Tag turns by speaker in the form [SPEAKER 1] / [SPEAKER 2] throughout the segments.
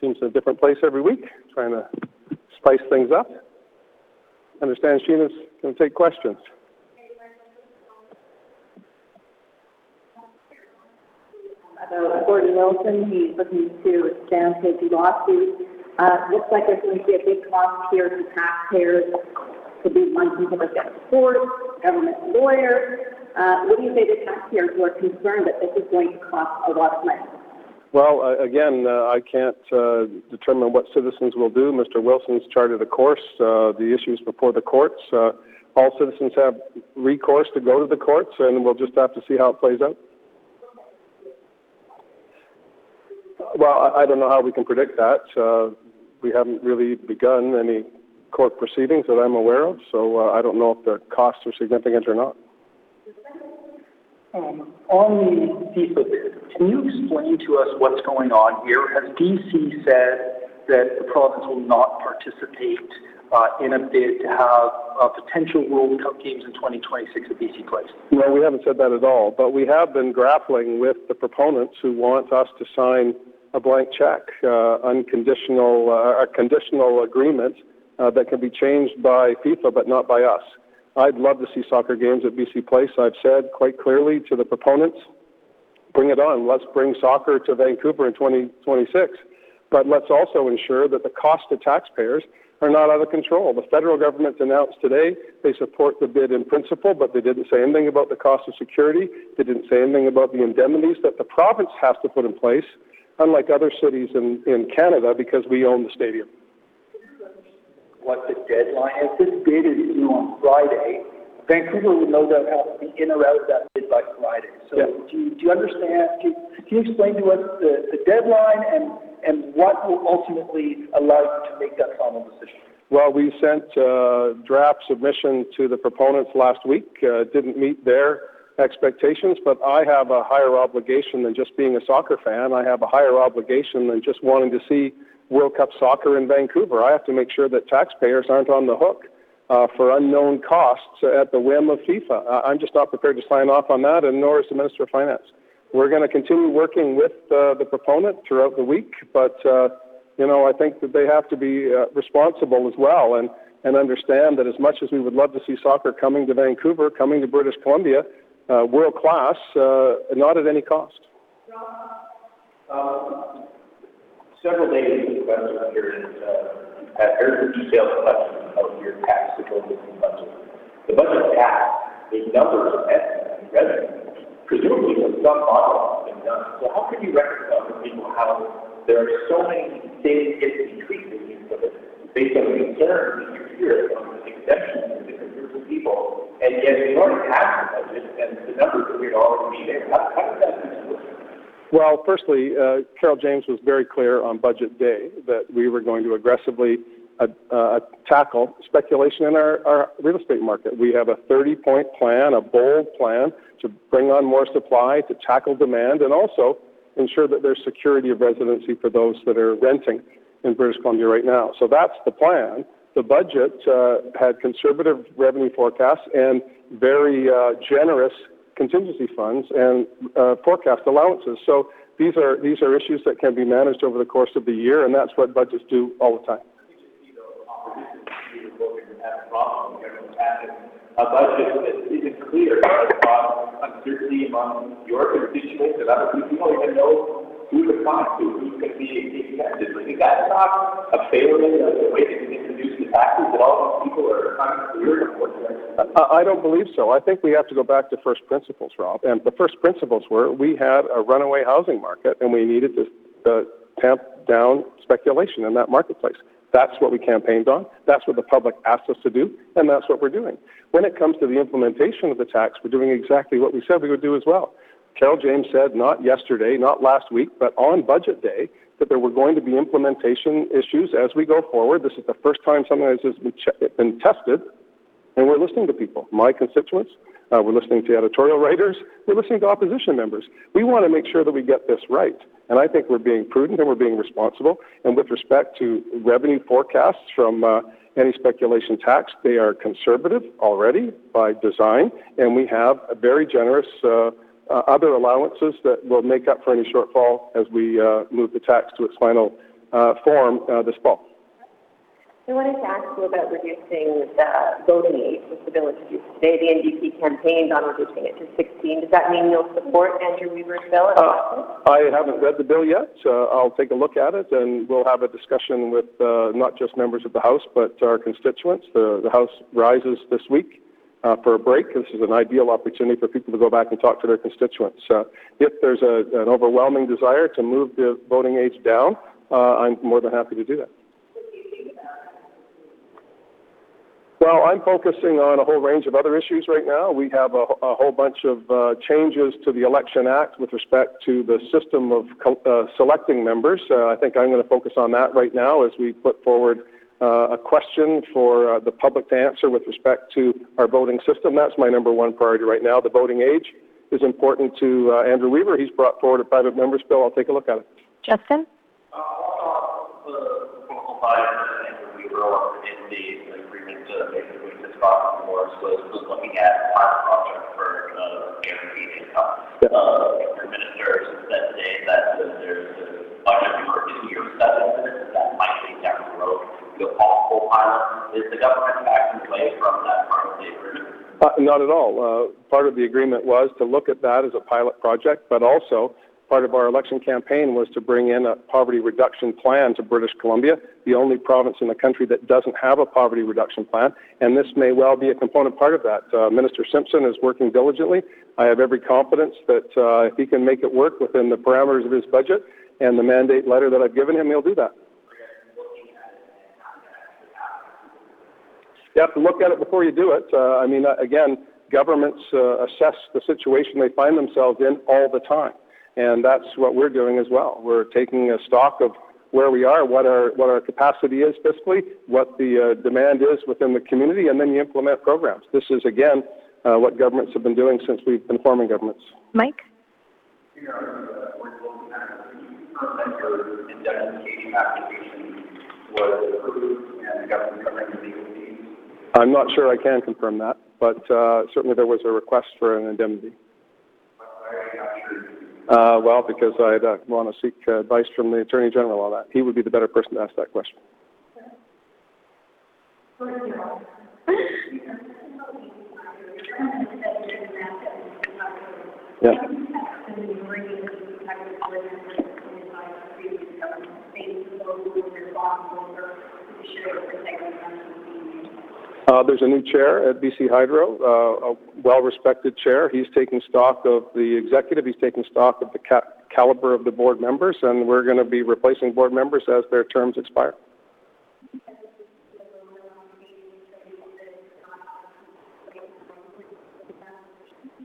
[SPEAKER 1] seems in a different place every week, trying to spice things up. Understand Sheena's going to take questions.
[SPEAKER 2] About Gordon Wilson, he's looking to expand his lawsuit. Uh, looks like there's going to be a big cost here to taxpayers. Could be people that get support, government lawyers. Uh, what do you say to taxpayers who are concerned that this is going to cost a lot of money?
[SPEAKER 1] Well, uh, again, uh, I can't uh, determine what citizens will do. Mr. Wilson's charted a course. Uh, the issues before the courts. Uh, all citizens have recourse to go to the courts, and we'll just have to see how it plays out. Well, I, I don't know how we can predict that. Uh, we haven't really begun any court proceedings that I'm aware of, so I don't know if the costs are significant or not.
[SPEAKER 3] Um, on the FIFA bid, can you explain to us what's going on here? Has B.C. said that the province will not participate uh, in a bid to have uh, potential World Cup games in 2026 at BC Place?
[SPEAKER 1] No, we haven't said that at all, but we have been grappling with the proponents who want us to sign a blank check, uh, unconditional, a conditional agreement that can be changed by FIFA but not by us. I'd love to see soccer games at BC Place. I've said quite clearly to the proponents, bring it on. Let's bring soccer to Vancouver in 2026. But let's also ensure that the cost to taxpayers are not out of control. The federal government announced today they support the bid in principle, but they didn't say anything about the cost of security. They didn't say anything about the indemnities that the province has to put in place unlike other cities in, in Canada because we own the stadium.
[SPEAKER 3] What the deadline is? This bid is due on Friday. Vancouver will no doubt have to be in or out of that bid by Friday. So
[SPEAKER 1] yeah.
[SPEAKER 3] do, you, do you understand? Do you, can you explain to us the, the deadline and, and what will ultimately allow you to make that final decision?
[SPEAKER 1] Well, we sent uh, draft submission to the proponents last week. Uh, didn't meet their expectations, but I have a higher obligation than just being a soccer fan. I have a higher obligation than just wanting to see World Cup soccer in Vancouver. I have to make sure that taxpayers aren't on the hook uh, for unknown costs at the whim of FIFA. I'm just not prepared to sign off on that, and nor is the Minister of Finance. We're going to continue working with uh, the proponent throughout the week, but uh, you know I think that they have to be uh, responsible as well and and understand that as much as we would love to see soccer coming to Vancouver, coming to British Columbia, uh, world class, uh, not at any cost.
[SPEAKER 4] Several days of questions here and uh, had very detailed questions about your tax proposals budget. The budget passed, the numbers of estimates and revenue, presumably from some model has been done. So how can you reconcile with people how there are so many things getting increasing based on concerns that you hear on exemptions from different groups of people and yet we already have the budget, and the numbers going to already be there. How, how does that?
[SPEAKER 1] Well, firstly, uh, Carole James was very clear on budget day that we were going to aggressively uh, uh, tackle speculation in our, our real estate market. We have a 30 point plan, a bold plan to bring on more supply, to tackle demand, and also ensure that there's security of residency for those that are renting in British Columbia right now. So that's the plan the budget uh, had conservative revenue forecasts and very uh, generous contingency funds and uh, forecast allowances. So these are these are issues that can be managed over the course of the year, and that's what budgets do all the time.
[SPEAKER 4] A budget that isn't clear about uncertainty among your constituents and other people. You don't even know who to find, who, who's going to be accepted. Is that not a failure of the way that you introduce taxes that all these people are unclear
[SPEAKER 1] I don't believe so. I think we have to go back to first principles, Rob. And the first principles were we had a runaway housing market and we needed to uh, tamp down speculation in that marketplace. That's what we campaigned on. That's what the public asked us to do, and that's what we're doing. When it comes to the implementation of the tax, we're doing exactly what we said we would do as well. Carole James said, not yesterday, not last week, but on budget day, that there were going to be implementation issues as we go forward. This is the first time something like this has been, been tested, and we're listening to people, my constituents. Uh, we're listening to editorial writers. We're listening to opposition members. We want to make sure that we get this right. And I think we're being prudent and we're being responsible. And with respect to revenue forecasts from uh, any speculation tax, they are conservative already by design. And we have a very generous uh, other allowances that will make up for any shortfall as we uh, move the tax to its final uh, form uh, this fall.
[SPEAKER 5] I wanted to ask you about reducing the voting age with the bill introduced today. The NDP campaigned on reducing it to 16. Does that mean you'll support Andrew Weaver's bill at?
[SPEAKER 1] Uh, I haven't read the bill yet. Uh, I'll take a look at it, and we'll have a discussion with uh, not just members of the House, but our constituents. The, the House rises this week uh, for a break. This is an ideal opportunity for people to go back and talk to their constituents. Uh, if there's a, an overwhelming desire to move the voting age down, uh, I'm more than happy to do that. Well, I'm focusing on a whole range of other issues right now. We have a, a whole bunch of uh, changes to the Election Act with respect to the system of co- uh, selecting members. Uh, I think I'm going to focus on that right now as we put forward uh, a question for uh, the public to answer with respect to our voting system. That's my number one priority right now. The voting age is important to uh, Andrew Weaver. He's brought forward a private member's bill. I'll take a look at it.
[SPEAKER 6] Justin?
[SPEAKER 4] Uh, the proposal by Andrew Weaver in the agreement to basically to Scott Morris was, was looking at pilot project for, uh, guaranteed income.
[SPEAKER 1] Yeah.
[SPEAKER 4] Uh, your minister said today that uh, there's a budget for this year seven, that might be down the possible pilot. Is the government backing away from that part of the agreement?
[SPEAKER 1] Uh, not at all. Uh, part of the agreement was to look at that as a pilot project, but also part of our election campaign was to bring in a poverty reduction plan to British Columbia, the only province in the country that doesn't have a poverty reduction plan, and this may well be a component part of that. Uh, Minister Simpson is working diligently. I have every confidence that uh, if he can make it work within the parameters of his budget and the mandate letter that I've given him, he'll do that. You have to look at it before you do it. Uh, I mean, uh, again, governments uh, assess the situation they find themselves in all the time, and that's what we're doing as well. We're taking a stock of where we are, what our what our capacity is fiscally, what the uh, demand is within the community, and then you implement programs. This is again uh, what governments have been doing since we've been forming governments.
[SPEAKER 6] Mike?
[SPEAKER 4] Your indemnification was approved and the government
[SPEAKER 1] I'm not sure I can confirm that, but uh, certainly there was a request for an indemnity. Uh, well, because I'd uh, want to seek advice from the Attorney General on that. He would be the better person to ask that question. Yeah. Uh, there's a new chair at BC Hydro, uh, a well-respected chair. He's taking stock of the executive. He's taking stock of the ca- caliber of the board members, and we're going to be replacing board members as their terms expire.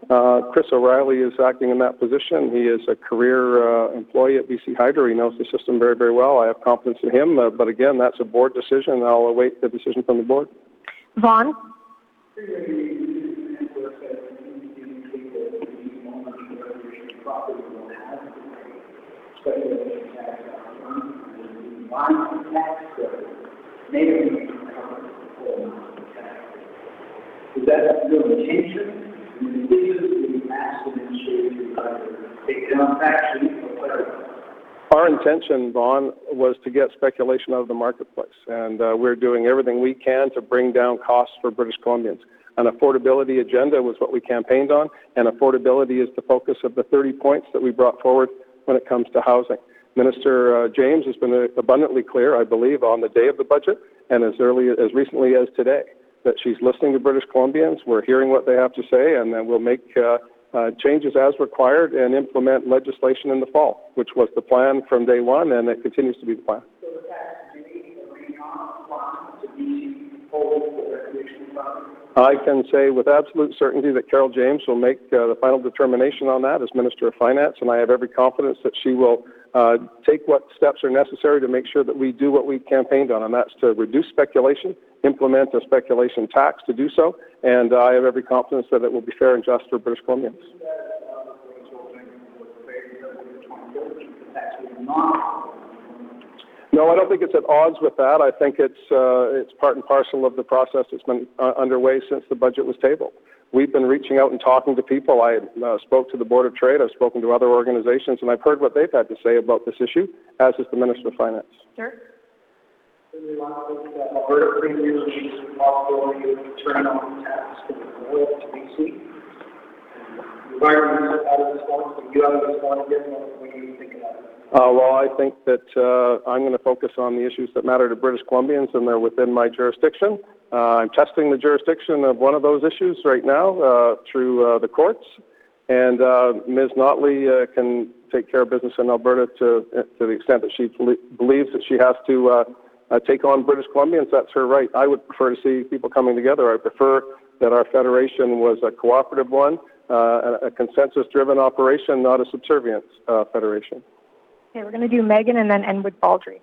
[SPEAKER 1] Uh, Chris O'Riley is acting in that position. He is a career uh, employee at BC Hydro. He knows the system very, very well. I have confidence in him, uh, but again, that's a board decision. I'll await the decision from the board.
[SPEAKER 6] Vaughn?
[SPEAKER 3] Is that still intention? And this uh, is the accident issue, take it on factually, or whatever.
[SPEAKER 1] Our intention, Vaughn, was to get speculation out of the marketplace, and uh, we're doing everything we can to bring down costs for British Columbians. An affordability agenda was what we campaigned on, and affordability is the focus of the 30 points that we brought forward when it comes to housing. Minister uh, James has been abundantly clear, I believe, on the day of the budget and as early as recently as today, that she's listening to British Columbians. We're hearing what they have to say, and then we'll make uh, uh, changes as required and implement legislation in the fall, which was the plan from day one, and it continues to be the plan. I can say with absolute certainty that Carole James will make uh, the final determination on that as Minister of Finance, and I have every confidence that she will uh, take what steps are necessary to make sure that we do what we campaigned on, and that's to reduce speculation, implement a speculation tax to do so, and I have every confidence that it will be fair and just for British Columbians. No, I don't think it's at odds with that. I think it's uh, it's part and parcel of the process that's been uh, underway since the budget was tabled. we've been reaching out and talking to people. I uh, spoke to the Board of Trade, I've spoken to other organizations, and I've heard what they've had to say about this issue, as has the Minister of Finance.
[SPEAKER 5] Sure.
[SPEAKER 3] Alberta Premier needs the possibility of turning on tax oil to BC. Environment out of this one, you of this one again, what do you think that?
[SPEAKER 1] Uh, well, I think that uh, I'm going to focus on the issues that matter to British Columbians, and they're within my jurisdiction. Uh, I'm testing the jurisdiction of one of those issues right now uh, through uh, the courts, and uh, Ms. Notley can take care of business in Alberta to to the extent that she bel- believes that she has to uh, take on British Columbians. That's her right. I would prefer to see people coming together. I prefer that our federation was a cooperative one, uh, a, a consensus-driven operation, not a subservient uh, federation.
[SPEAKER 6] Okay, we're going to do Megan and then end with Baldrey.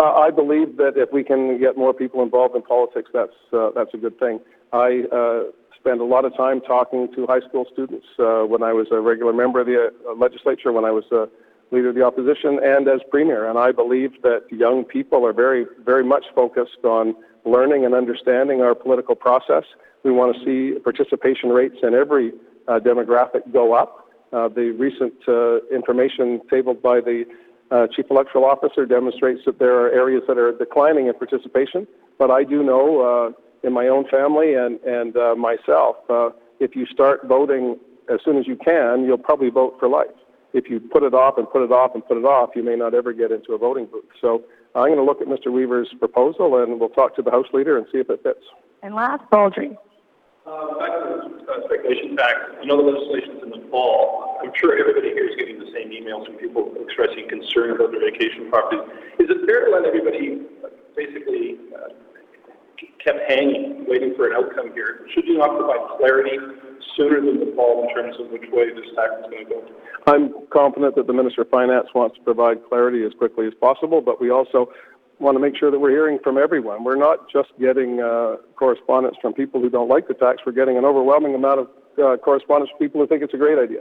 [SPEAKER 1] Uh, I believe that if we can get more people involved in politics, that's uh, that's a good thing. I uh, spend a lot of time talking to high school students uh, when I was a regular member of the uh, legislature, when I was uh, leader of the opposition, and as premier. And I believe that young people are very, very much focused on learning and understanding our political process. We want to see participation rates in every uh, demographic go up. Uh, the recent uh, information tabled by the uh, chief electoral officer demonstrates that there are areas that are declining in participation. But I do know in my own family and and uh, myself, uh, if you start voting as soon as you can, you'll probably vote for life. If you put it off and put it off and put it off, you may not ever get into a voting booth. So I'm going to look at Mr. Weaver's proposal and we'll talk to the House Leader and see if it fits.
[SPEAKER 6] And last, Baldrey.
[SPEAKER 4] Uh, back to the uh, speculation tax, I know the legislation's in the fall. I'm sure everybody here is getting the same emails from people expressing concern about their vacation properties. Is it fair to let everybody uh, basically uh, kept hanging, waiting for an outcome here? Should you not provide clarity sooner than the fall in terms of which way this tax is going to go?
[SPEAKER 1] I'm confident that the Minister of Finance wants to provide clarity as quickly as possible, but we also want to make sure that we're hearing from everyone. We're not just getting uh, correspondence from people who don't like the tax. We're getting an overwhelming amount of uh, correspondence from people who think it's a great idea.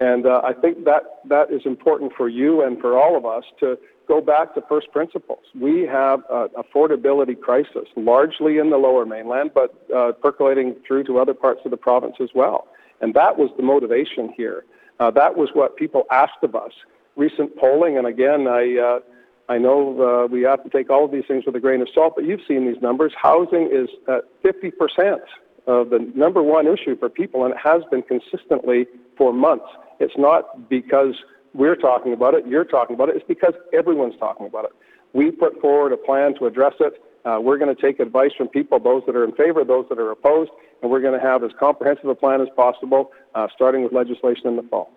[SPEAKER 1] And uh, I think that that is important for you and for all of us to go back to first principles. We have an affordability crisis, largely in the lower mainland, but uh, percolating through to other parts of the province as well. And that was the motivation here. Uh, that was what people asked of us. Recent polling, and again, I, uh, I know uh, we have to take all of these things with a grain of salt, but you've seen these numbers. Housing is at 50% of the number one issue for people, and it has been consistently for months. It's not because we're talking about it, you're talking about it, it's because everyone's talking about it. We put forward a plan to address it. Uh, we're going to take advice from people, those that are in favor, those that are opposed, and we're going to have as comprehensive a plan as possible, uh, starting with legislation in the fall.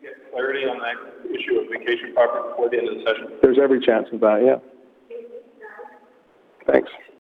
[SPEAKER 4] Get clarity on that issue of vacation property before the end of the session?
[SPEAKER 1] There's every chance of that, yeah. Thanks.